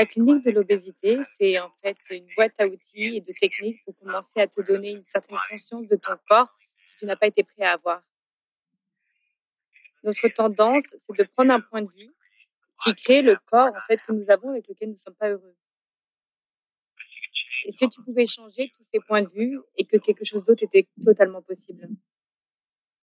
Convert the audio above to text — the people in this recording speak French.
La clinique de l'obésité, c'est en fait une boîte à outils et de techniques pour commencer à te donner une certaine conscience de ton corps que tu n'as pas été prêt à avoir. Notre tendance, c'est de prendre un point de vue qui crée le corps en fait que nous avons avec lequel nous ne sommes pas heureux. Et si tu pouvais changer tous ces points de vue et que quelque chose d'autre était totalement possible?